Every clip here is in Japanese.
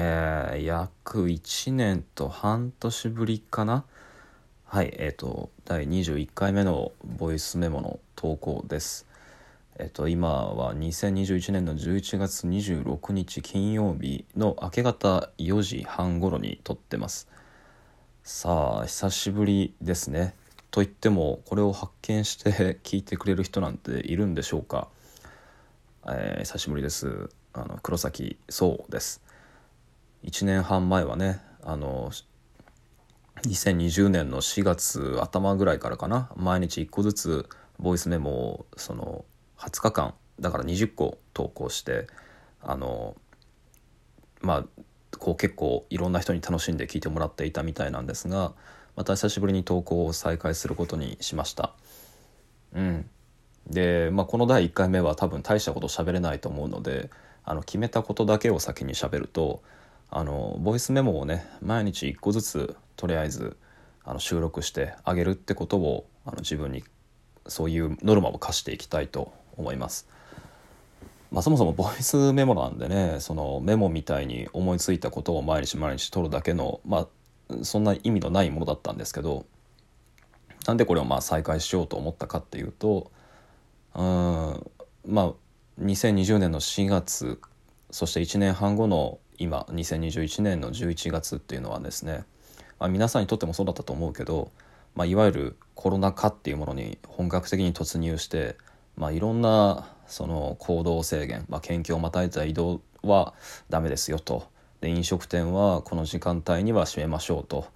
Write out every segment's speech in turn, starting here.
えー、約1年と半年ぶりかな。はいえっ、ー、と第21回目のボイスメモの投稿です。えっ、ー、と今は2021年の11月26日金曜日の明け方4時半頃に撮ってます。さあ久しぶりですね。と言ってもこれを発見して 聞いてくれる人なんているんでしょうか、えー、久しぶりです。あの黒崎そうです。1年半前はねあの2020年の4月頭ぐらいからかな毎日1個ずつボイスメモをその20日間だから20個投稿してあのまあこう結構いろんな人に楽しんで聞いてもらっていたみたいなんですがまた久しぶりに投稿を再開することにしました。うん、で、まあ、この第1回目は多分大したこと喋れないと思うのであの決めたことだけを先に喋るとあのボイスメモをね毎日1個ずつとりあえずあの収録してあげるってことをあの自分にそういうノルマを課していきたいと思います。まあ、そもそもボイスメモなんでねそのメモみたいに思いついたことを毎日毎日取るだけの、まあ、そんな意味のないものだったんですけどなんでこれをまあ再開しようと思ったかっていうとうんまあ2020年の4月そして1年半後の今2021年の11月っていうのはですね、まあ、皆さんにとってもそうだったと思うけど、まあ、いわゆるコロナ禍っていうものに本格的に突入して、まあ、いろんなその行動制限、まあ、県境をまたいだ移動はダメですよと。で飲食店はこの時間帯には閉めましょうと。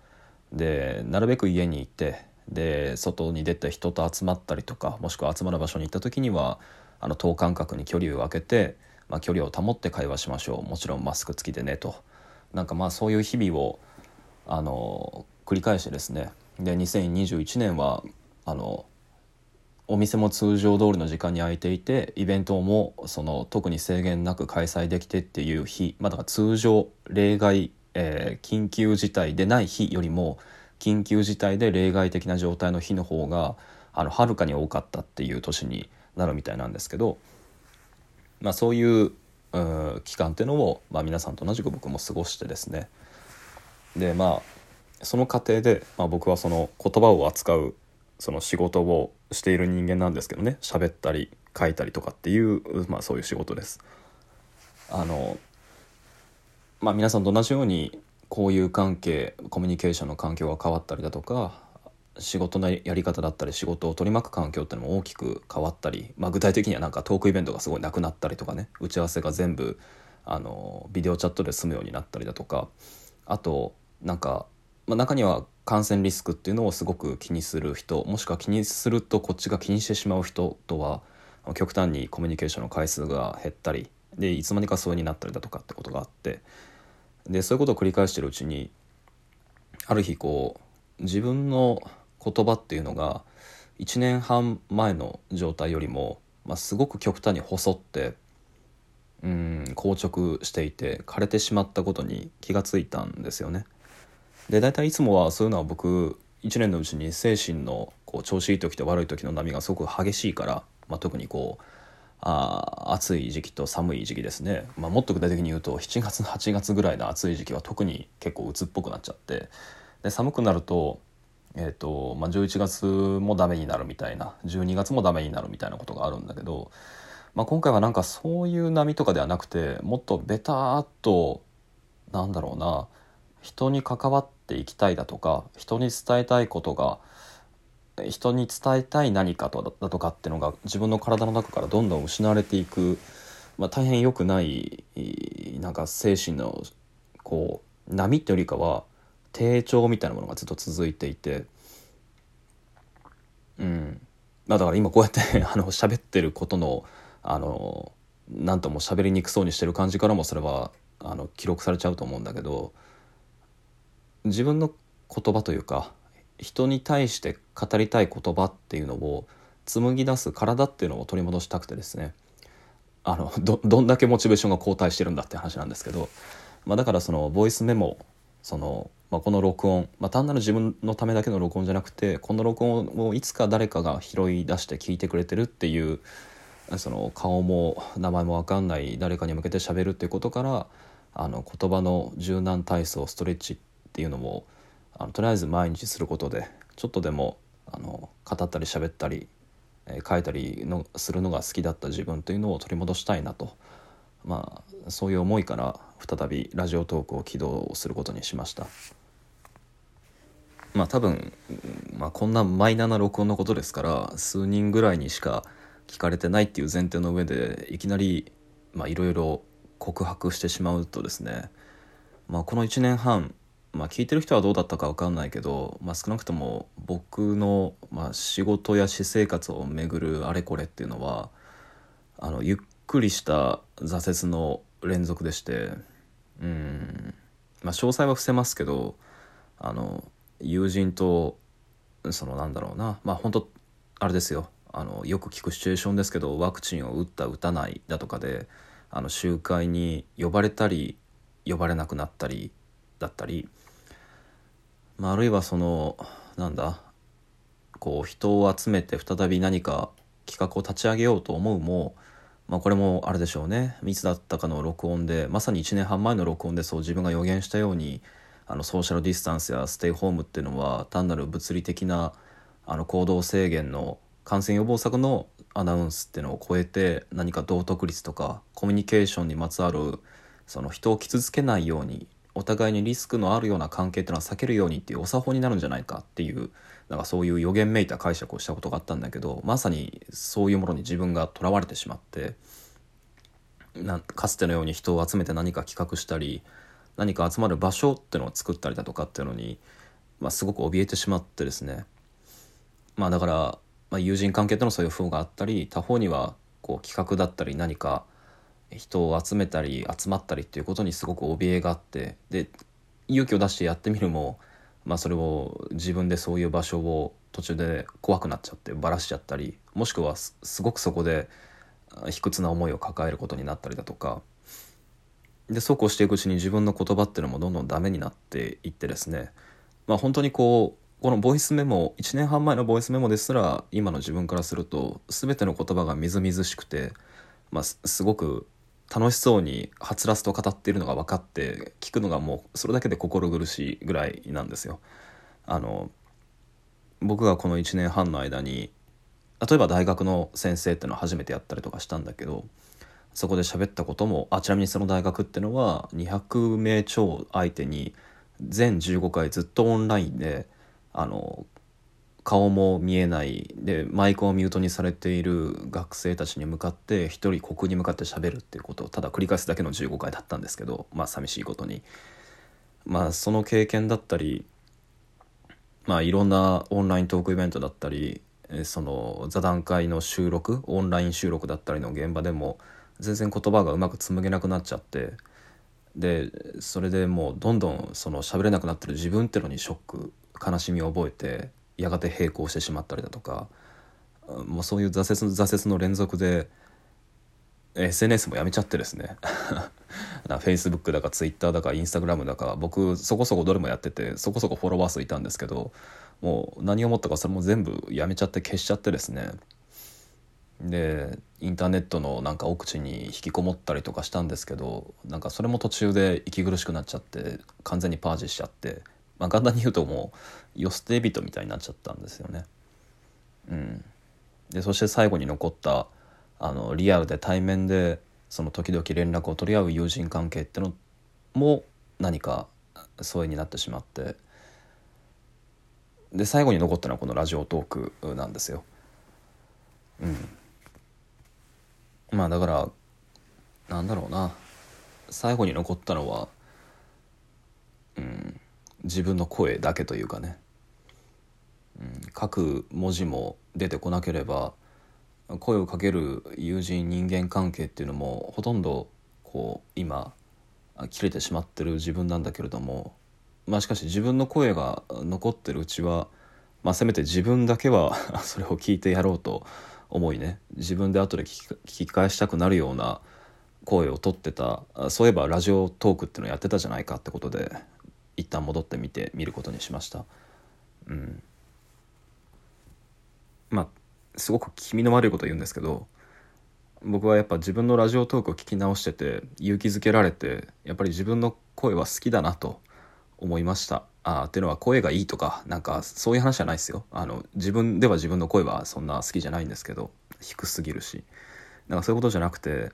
でなるべく家に行ってで外に出て人と集まったりとかもしくは集まる場所に行った時にはあの等間隔に距離を空けてまあ、距離を保って会話しましょう。もちろんマスク付きでねと。なんかまあそういう日々をあの繰り返してですね。で2021年はあのお店も通常通りの時間に空いていてイベントもその特に制限なく開催できてっていう日、まあ、だから通常例外、えー、緊急事態でない日よりも緊急事態で例外的な状態の日の方があのはるかに多かったっていう年になるみたいなんですけどまあ、そういう期間っていうのを、まあ、皆さんと同じく僕も過ごしてですねでまあその過程で、まあ、僕はその言葉を扱うその仕事をしている人間なんですけどね喋ったり書いたりとかっていう、まあ、そういう仕事です。あのまあ、皆さんと同じように交友関係コミュニケーションの環境が変わったりだとか仕事のやり方だったり仕事を取り巻く環境ってのも大きく変わったり、まあ、具体的にはなんかトークイベントがすごいなくなったりとかね打ち合わせが全部あのビデオチャットで済むようになったりだとかあとなんか、まあ、中には感染リスクっていうのをすごく気にする人もしくは気にするとこっちが気にしてしまう人とは極端にコミュニケーションの回数が減ったりでいつまにか疎遠になったりだとかってことがあってでそういうことを繰り返してるうちにある日こう自分の言葉っていうのが1年半前の状態よりも、まあ、すごく極端に細ってうん硬直していて枯れてしまったことに気がついたんですよね。で大体いつもはそういうのは僕1年のうちに精神のこう調子いい時と悪い時の波がすごく激しいから、まあ、特にこうあ暑い時期と寒い時期ですね、まあ、もっと具体的に言うと7月8月ぐらいの暑い時期は特に結構鬱っぽくなっちゃってで寒くなるとえーとまあ、11月もダメになるみたいな12月もダメになるみたいなことがあるんだけど、まあ、今回はなんかそういう波とかではなくてもっとベターっとなんだろうな人に関わっていきたいだとか人に伝えたいことが人に伝えたい何かとだとかっていうのが自分の体の中からどんどん失われていく、まあ、大変良くないなんか精神のこう波っていうよりかは低調みたいなものがずっと続いていて。うん。まあだから今こうやって あの喋ってることのあの何とも喋りにくそうにしてる感じからもそれはあの記録されちゃうと思うんだけど自分の言葉というか人に対して語りたい言葉っていうのを紡ぎ出す体っていうのを取り戻したくてですね。あのどどんだけモチベーションが後退してるんだって話なんですけど、まあ、だからそのボイスメモそのまあ、この録音、まあ、単なる自分のためだけの録音じゃなくてこの録音をいつか誰かが拾い出して聞いてくれてるっていうその顔も名前も分かんない誰かに向けて喋るっていうことからあの言葉の柔軟体操ストレッチっていうのもあのとりあえず毎日することでちょっとでもあの語ったり喋ったり、えー、書いたりのするのが好きだった自分というのを取り戻したいなと、まあ、そういう思いから再びラジオトークを起動することにしました。まあ多分、まあ、こんなマイナーな録音のことですから数人ぐらいにしか聞かれてないっていう前提の上でいきなりいろいろ告白してしまうとですね、まあ、この1年半、まあ、聞いてる人はどうだったか分かんないけど、まあ、少なくとも僕の、まあ、仕事や私生活をめぐるあれこれっていうのはあのゆっくりした挫折の連続でしてうん、まあ、詳細は伏せますけどあの友人とそのなんだろうな。まあ本当あれですよ。あのよく聞くシチュエーションですけどワクチンを打った打たないだとかであの集会に呼ばれたり呼ばれなくなったりだったり、まあ、あるいはそのなんだこう人を集めて再び何か企画を立ち上げようと思うも、まあ、これもあれでしょうね。いつだったかの録音でまさに1年半前の録音でそう自分が予言したようにあのソーシャルディスタンスやステイホームっていうのは単なる物理的なあの行動制限の感染予防策のアナウンスっていうのを超えて何か道徳律とかコミュニケーションにまつわるその人を傷つけないようにお互いにリスクのあるような関係っていうのは避けるようにっていうお作法になるんじゃないかっていうなんかそういう予言めいた解釈をしたことがあったんだけどまさにそういうものに自分がとらわれてしまってなかつてのように人を集めて何か企画したり何か集まる場所っていうのを作ったりだとかっていうのに、まあ、すごく怯えてしまってですね。まあだからまあ、友人関係とのそういう不があったり他方にはこう企画だったり何か人を集めたり集まったりっていうことにすごく怯えがあってで勇気を出してやってみるも、まあ、それを自分でそういう場所を途中で怖くなっちゃってバラしちゃったりもしくはすごくそこで卑屈な思いを抱えることになったりだとかでそうこうしていくうちに自分の言葉っていうのもどんどんダメになっていってですねまあ本当にこうこのボイスメモ1年半前のボイスメモですら今の自分からすると全ての言葉がみずみずしくて、まあ、すごく楽しそうにはつらつと語っているのが分かって聞くのがもうそれだけで心苦しいぐらいなんですよ。あの僕がこの1年半の間に例えば大学の先生っていうのを初めてやったりとかしたんだけどそこで喋ったこともあちなみにその大学っていうのは200名超相手に全15回ずっとオンラインであの顔も見えないでマイクをミュートにされている学生たちに向かって一人ここに向かって喋るっていうことをただ繰り返すだけの15回だったんですけどまあ寂しいことに。まあその経験だったりまあいろんなオンライントークイベントだったりその座談会の収録オンライン収録だったりの現場でも全然言葉がうまく紡げなくなっちゃってでそれでもうどんどんその喋れなくなってる自分ってのにショック悲しみを覚えてやがて並行してしまったりだとかもうそういう挫折挫折の連続で SNS もやめちゃってですね。Facebook だか Twitter だか Instagram だか僕そこそこどれもやっててそこそこフォロワー数いたんですけどもう何を思ったかそれも全部やめちゃって消しちゃってですね。でインターネットのなんか奥地に引きこもったりとかしたんですけどなんかそれも途中で息苦しくなっちゃって完全にパージしちゃってまあ、簡単に言うともうよ捨て人みたいになっちゃったんですよね。うん、でそして最後に残ったあのリアルで対面でその時々連絡を取り合う友人関係ってのも何か疎遠になってしまってで最後に残ったのはこのラジオトークなんですよ。うん、まあだからなんだろうな。最後に残ったのはうん自分の声だけというかね、うん、書く文字も出てこなければ声をかける友人人間関係っていうのもほとんどこう今切れてしまってる自分なんだけれどもまあしかし自分の声が残ってるうちは、まあ、せめて自分だけは それを聞いてやろうと思いね。自分で後で聞き返したくなるような声をとってた。そういえばラジオトークっていうのをやってたじゃないかってことで一旦戻ってみて見ることにしました。うん。まあすごく気味の悪いこと言うんですけど僕はやっぱ自分のラジオトークを聞き直してて勇気づけられてやっぱり自分の声は好きだなと思いました。あっていうのは声がいいとかなんかそういう話じゃないですよ。あの自分では自分の声はそんな好きじゃないんですけど低すぎるし。なんかそういうことじゃなくて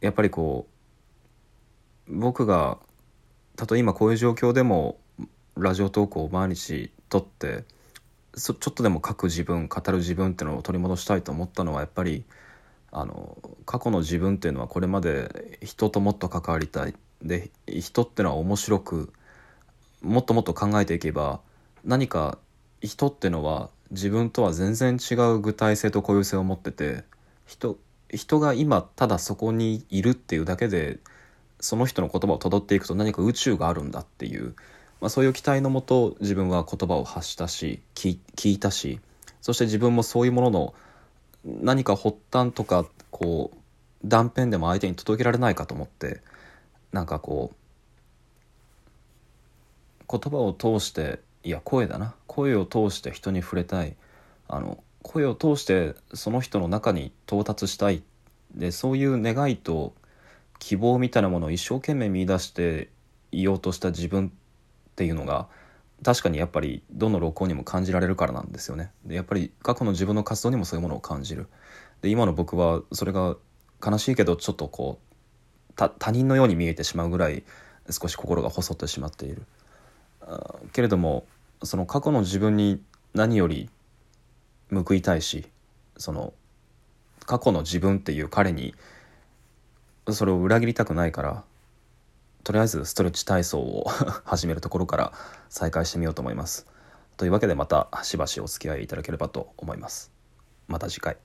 やっぱりこう僕がたとえ今こういう状況でもラジオトークを毎日撮ってちょっとでも書く自分語る自分っていうのを取り戻したいと思ったのはやっぱりあの過去の自分っていうのはこれまで人ともっと関わりたい。で人っていうのは面白くもっともっと考えていけば何か人ってのは自分とは全然違う具体性と固有性を持ってて人人が今ただそこにいるっていうだけでその人の言葉をたどっていくと何か宇宙があるんだっていう、まあ、そういう期待のもと自分は言葉を発したし聞いたしそして自分もそういうものの何か発端とかこう断片でも相手に届けられないかと思ってなんかこう言葉を通していや声だな。声を通して人に触れたい。あの声を通してその人の中に到達したい。でそういう願いと希望みたいなものを一生懸命見出していようとした自分っていうのが確かにやっぱりどの録音にも感じられるからなんですよね。でやっぱり過去の自分の活動にもそういうものを感じる。で今の僕はそれが悲しいけどちょっとこう他人のように見えてしまうぐらい少し心が細ってしまっている。けれどもその過去の自分に何より報いたいしその過去の自分っていう彼にそれを裏切りたくないからとりあえずストレッチ体操を 始めるところから再開してみようと思います。というわけでまたしばしお付き合いいただければと思います。また次回。